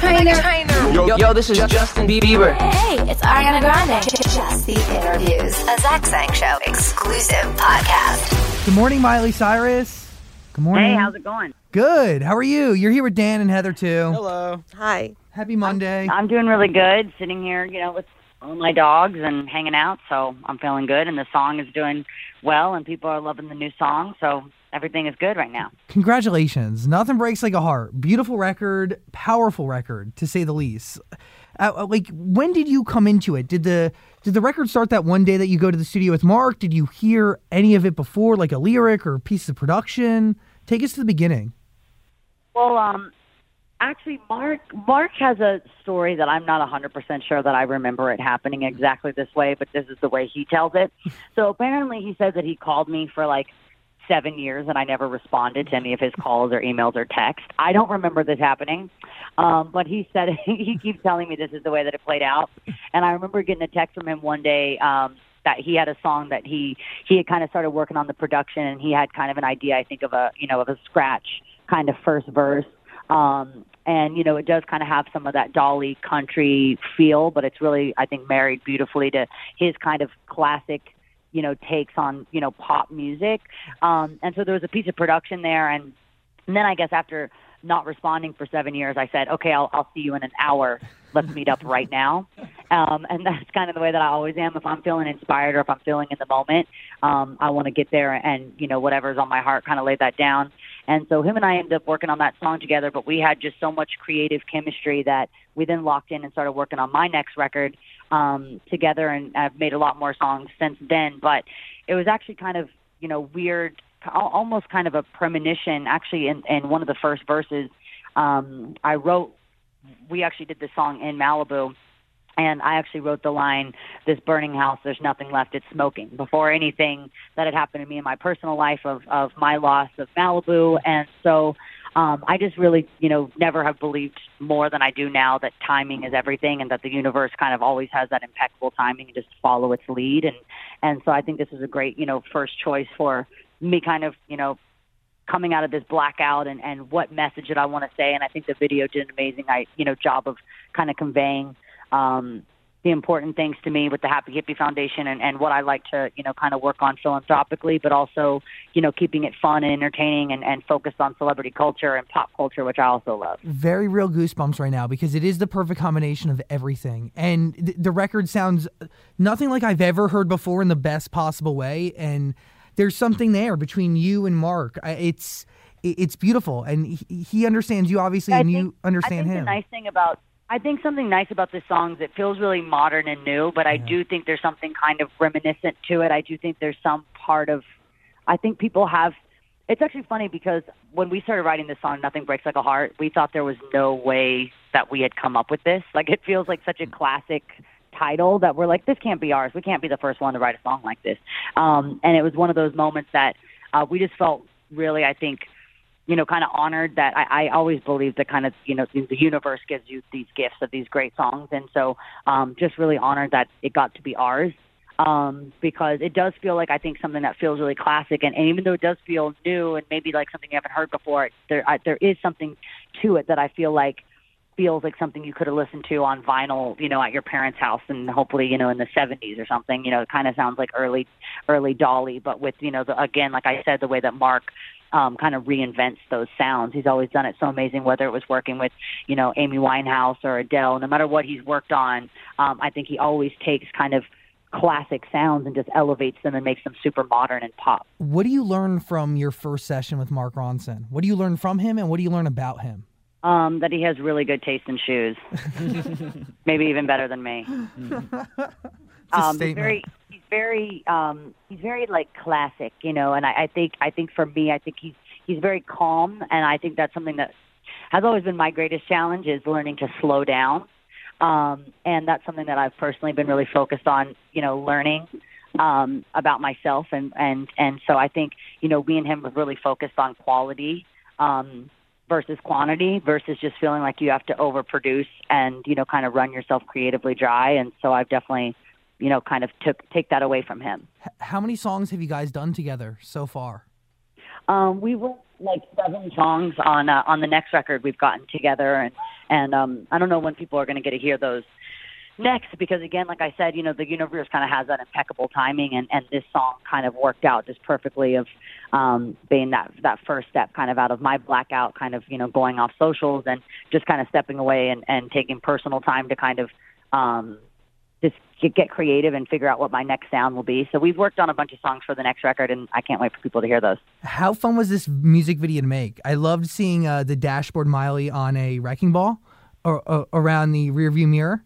Trainer. Yo, yo, this is Justin Bieber. Hey, it's Ariana Grande. Just the interviews, a Zach Sang Show exclusive podcast. Good morning, Miley Cyrus. Good morning. Hey, how's it going? Good. How are you? You're here with Dan and Heather too. Hello. Hi. Happy Monday. I'm doing really good, sitting here, you know, with all my dogs and hanging out. So I'm feeling good, and the song is doing well, and people are loving the new song. So everything is good right now. Congratulations. Nothing breaks like a heart. Beautiful record, powerful record to say the least. Uh, uh, like when did you come into it? Did the did the record start that one day that you go to the studio with Mark? Did you hear any of it before, like a lyric or a piece of production? Take us to the beginning. Well, um, actually, Mark Mark has a story that I'm not 100% sure that I remember it happening exactly this way, but this is the way he tells it. So apparently, he says that he called me for like seven years and I never responded to any of his calls or emails or text. I don't remember this happening, um, but he said he keeps telling me this is the way that it played out. And I remember getting a text from him one day. Um, that he had a song that he he had kind of started working on the production and he had kind of an idea I think of a you know of a scratch kind of first verse um and you know it does kind of have some of that dolly country feel but it's really I think married beautifully to his kind of classic you know takes on you know pop music um and so there was a piece of production there and, and then I guess after not responding for seven years, I said, okay, I'll, I'll see you in an hour. Let's meet up right now. Um, and that's kind of the way that I always am. If I'm feeling inspired or if I'm feeling in the moment, um, I want to get there and, you know, whatever's on my heart, kind of lay that down. And so him and I ended up working on that song together, but we had just so much creative chemistry that we then locked in and started working on my next record um, together. And I've made a lot more songs since then. But it was actually kind of, you know, weird almost kind of a premonition. Actually, in, in one of the first verses, um, I wrote. We actually did this song in Malibu, and I actually wrote the line, "This burning house, there's nothing left. It's smoking." Before anything that had happened to me in my personal life of of my loss of Malibu, and so. Um, I just really, you know, never have believed more than I do now that timing is everything, and that the universe kind of always has that impeccable timing and just follow its lead. And and so I think this is a great, you know, first choice for me kind of, you know, coming out of this blackout and, and what message did I want to say. And I think the video did an amazing, I, you know, job of kind of conveying, um, the important things to me with the Happy Hippie Foundation and, and what I like to, you know, kind of work on philanthropically, but also, you know, keeping it fun and entertaining and, and focused on celebrity culture and pop culture, which I also love. Very real goosebumps right now because it is the perfect combination of everything. And th- the record sounds nothing like I've ever heard before in the best possible way. And there's something there between you and Mark. It's it's beautiful, and he, he understands you obviously, I and think, you understand I think him. The nice thing about I think something nice about this song is it feels really modern and new, but I do think there's something kind of reminiscent to it. I do think there's some part of I think people have it's actually funny because when we started writing this song, Nothing Breaks Like a Heart, we thought there was no way that we had come up with this. Like it feels like such a classic title that we're like, this can't be ours. We can't be the first one to write a song like this. Um, and it was one of those moments that uh, we just felt really, I think, you know, kind of honored that I, I always believe that kind of, you know, the universe gives you these gifts of these great songs. And so um, just really honored that it got to be ours um, because it does feel like I think something that feels really classic. And, and even though it does feel new and maybe like something you haven't heard before, there I, there is something to it that I feel like feels like something you could have listened to on vinyl, you know, at your parents' house and hopefully, you know, in the 70s or something. You know, it kind of sounds like early early Dolly, but with, you know, the, again, like I said, the way that Mark um, kind of reinvents those sounds. He's always done it so amazing, whether it was working with, you know, Amy Winehouse or Adele, no matter what he's worked on, um, I think he always takes kind of classic sounds and just elevates them and makes them super modern and pop. What do you learn from your first session with Mark Ronson? What do you learn from him and what do you learn about him? Um, that he has really good taste in shoes. Maybe even better than me. um, very, very, um, he's very like classic, you know. And I, I think, I think for me, I think he's he's very calm, and I think that's something that has always been my greatest challenge is learning to slow down. Um, and that's something that I've personally been really focused on, you know, learning um, about myself, and and and so I think, you know, we and him have really focused on quality. Um, versus quantity versus just feeling like you have to overproduce and you know kind of run yourself creatively dry and so I've definitely you know kind of took take that away from him. How many songs have you guys done together so far? Um, we wrote like seven songs on uh, on the next record we've gotten together and And um, I don't know when people are going to get to hear those next because again, like I said, you know, the universe kind of has that impeccable timing, and and this song kind of worked out just perfectly of um, being that that first step kind of out of my blackout, kind of you know going off socials and just kind of stepping away and and taking personal time to kind of um, get creative and figure out what my next sound will be. So we've worked on a bunch of songs for the next record, and I can't wait for people to hear those. How fun was this music video to make? I loved seeing uh, the dashboard Miley on a wrecking ball or, or around the rearview mirror.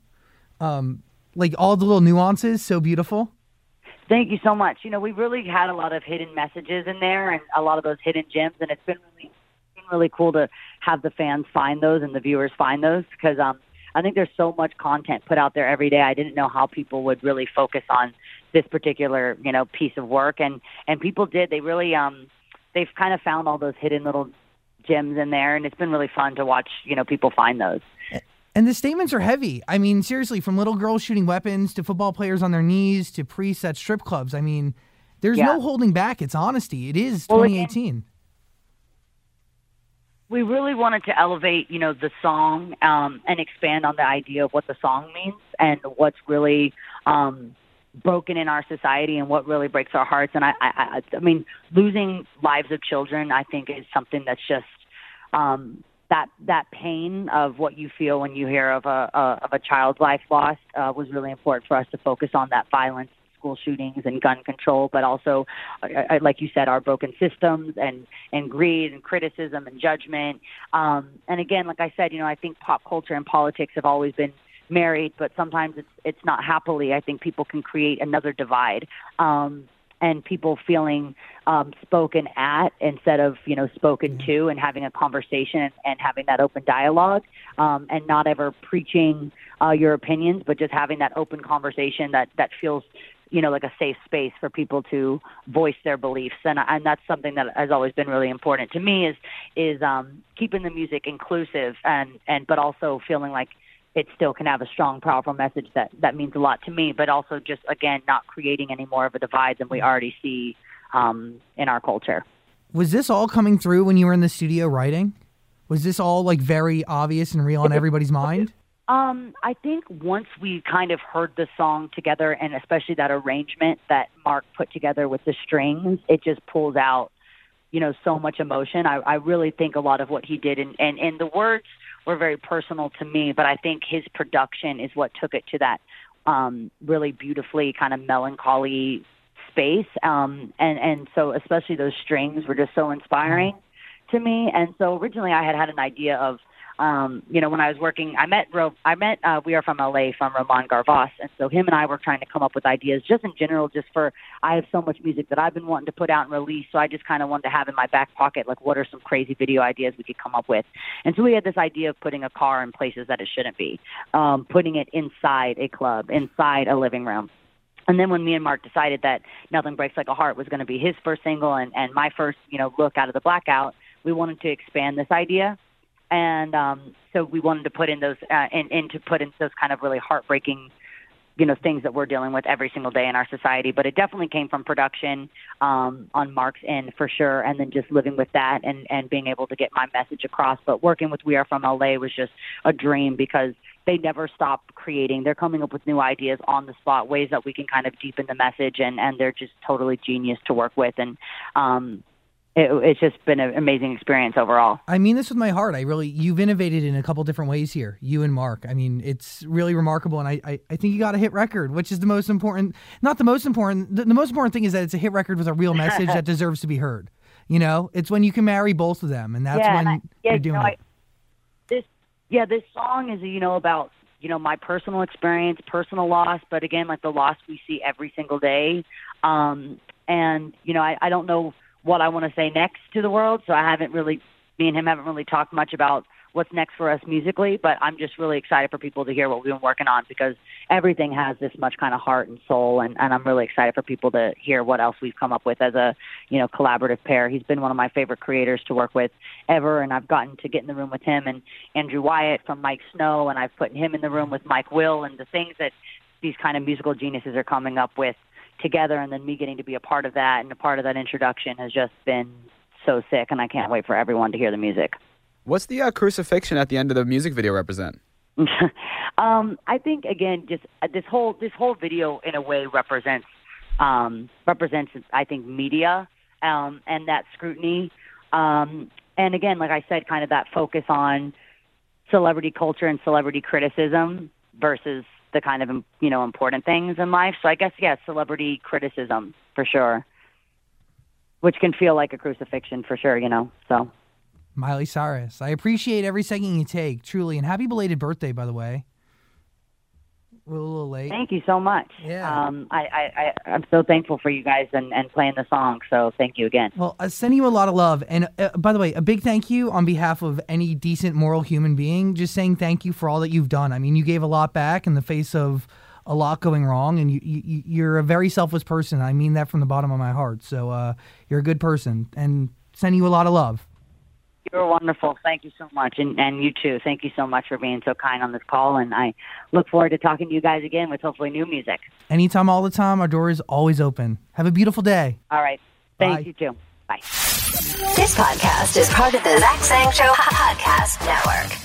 Um, like all the little nuances, so beautiful. Thank you so much. You know, we really had a lot of hidden messages in there and a lot of those hidden gems, and it's been really, been really cool to have the fans find those and the viewers find those because um, I think there's so much content put out there every day. I didn't know how people would really focus on this particular, you know, piece of work, and and people did. They really, um, they've kind of found all those hidden little gems in there, and it's been really fun to watch, you know, people find those. And the statements are heavy. I mean, seriously, from little girls shooting weapons to football players on their knees to priests at strip clubs. I mean, there's Yeah. no holding back. It's honesty. It is Well, 2018. We really wanted to elevate, you know, the song um, and expand on the idea of what the song means and what's really um, broken in our society and what really breaks our hearts. And I, I, I, I mean, losing lives of children, I think, is something that's just um, that that pain of what you feel when you hear of a, a of a child's life lost uh, was really important for us to focus on that violence school shootings and gun control, but also, uh, like you said, our broken systems and and greed and criticism and judgment. Um, and again, like I said, you know, I think pop culture and politics have always been married, but sometimes it's it's not happily. I think people can create another divide. Um, and people feeling um, spoken at instead of you know spoken to, and having a conversation and having that open dialogue, um, and not ever preaching uh, your opinions, but just having that open conversation that that feels you know like a safe space for people to voice their beliefs, and and that's something that has always been really important to me is is um, keeping the music inclusive and and but also feeling like it still can have a strong, powerful message that that means a lot to me. But also, just again, not creating any more of a divide than we already see um, in our culture. Was this all coming through when you were in the studio writing? Was this all like very obvious and real on everybody's mind? Um, I think once we kind of heard the song together, and especially that arrangement that Mark put together with the strings, it just pulls out, you know, so much emotion. I, I really think a lot of what he did, and and, and the words were very personal to me, but I think his production is what took it to that um, really beautifully kind of melancholy space. Um, and and so especially those strings were just so inspiring to me. And so originally I had had an idea of um, you know, when I was working, I met Ro- I met uh, we are from LA from Romain Gavras, and so him and I were trying to come up with ideas just in general, just for I have so much music that I've been wanting to put out and release, so I just kind of wanted to have in my back pocket like what are some crazy video ideas we could come up with, and so we had this idea of putting a car in places that it shouldn't be, um, putting it inside a club, inside a living room. And then when me and Mark decided that Nothing Breaks Like a Heart was going to be his first single and, and my first, you know, look out of the blackout, we wanted to expand this idea and um, so we wanted to put in those uh, in to put in those kind of really heartbreaking you know things that we're dealing with every single day in our society. But it definitely came from production um, on mark's end for sure. And then just living with that and and being able to get my message across. But working with we are from la was just a dream because they never stop creating. They're coming up with new ideas on the spot ways that we can kind of deepen the message and and they're just totally genius to work with. And um it, it's just been an amazing experience overall. I mean this with my heart. I really, you've innovated in a couple different ways here, you and Mark. I mean, it's really remarkable, and I, I, I think you got a hit record, which is the most important. Not the most important. The, the most important thing is that it's a hit record with a real message that deserves to be heard. You know, it's when you can marry both of them, and that's yeah, when and I, yeah, you're doing you know, it. I, this yeah, this song is you know about you know my personal experience, personal loss, but again, like the loss we see every single day. Um, and you know, I, I don't know what I want to say next to the world. So I haven't really, me and him haven't really talked much about what's next for us musically, but I'm just really excited for people to hear what we've been working on because everything has this much kind of heart and soul. And, and I'm really excited for people to hear what else we've come up with as a, you know, collaborative pair. He's been one of my favorite creators to work with ever. And I've gotten to get in the room with him and Andrew Wyatt from Miike Snow. And I've put him in the room with Mike Will and the things that these kind of musical geniuses are coming up with together and then me getting to be a part of that and a part of that introduction has just been so sick and I can't wait for everyone to hear the music. What's the uh, crucifixion at the end of the music video represent? um, I think again, just uh, this whole this whole video in a way represents um, represents I think media um, and that scrutiny. Um, and again, like I said, kind of that focus on celebrity culture and celebrity criticism versus the kind of you know important things in life. So I guess yeah, celebrity criticism for sure, which can feel like a crucifixion for sure. You know, so. Miley Cyrus. I appreciate every second you take, truly, and happy belated birthday, by the way. We're a little late. Thank you so much. Yeah. Um, I, I, I, I'm so thankful for you guys and, and playing the song. So thank you again. Well, I send you a lot of love, and uh, by the way, a big thank you on behalf of any decent moral human being. Just saying thank you for all that you've done. I mean, you gave a lot back in the face of a lot going wrong, and you, you you're a very selfless person. I mean that from the bottom of my heart. So uh, you're a good person, and sending you a lot of love. You're wonderful. Thank you so much. And, and you too. Thank you so much for being so kind on this call. And I look forward to talking to you guys again with hopefully new music. Anytime, all the time, our door is always open. Have a beautiful day. All right. Thank Bye. you too. Bye. This podcast is part of the Zach Sang Show Podcast Network.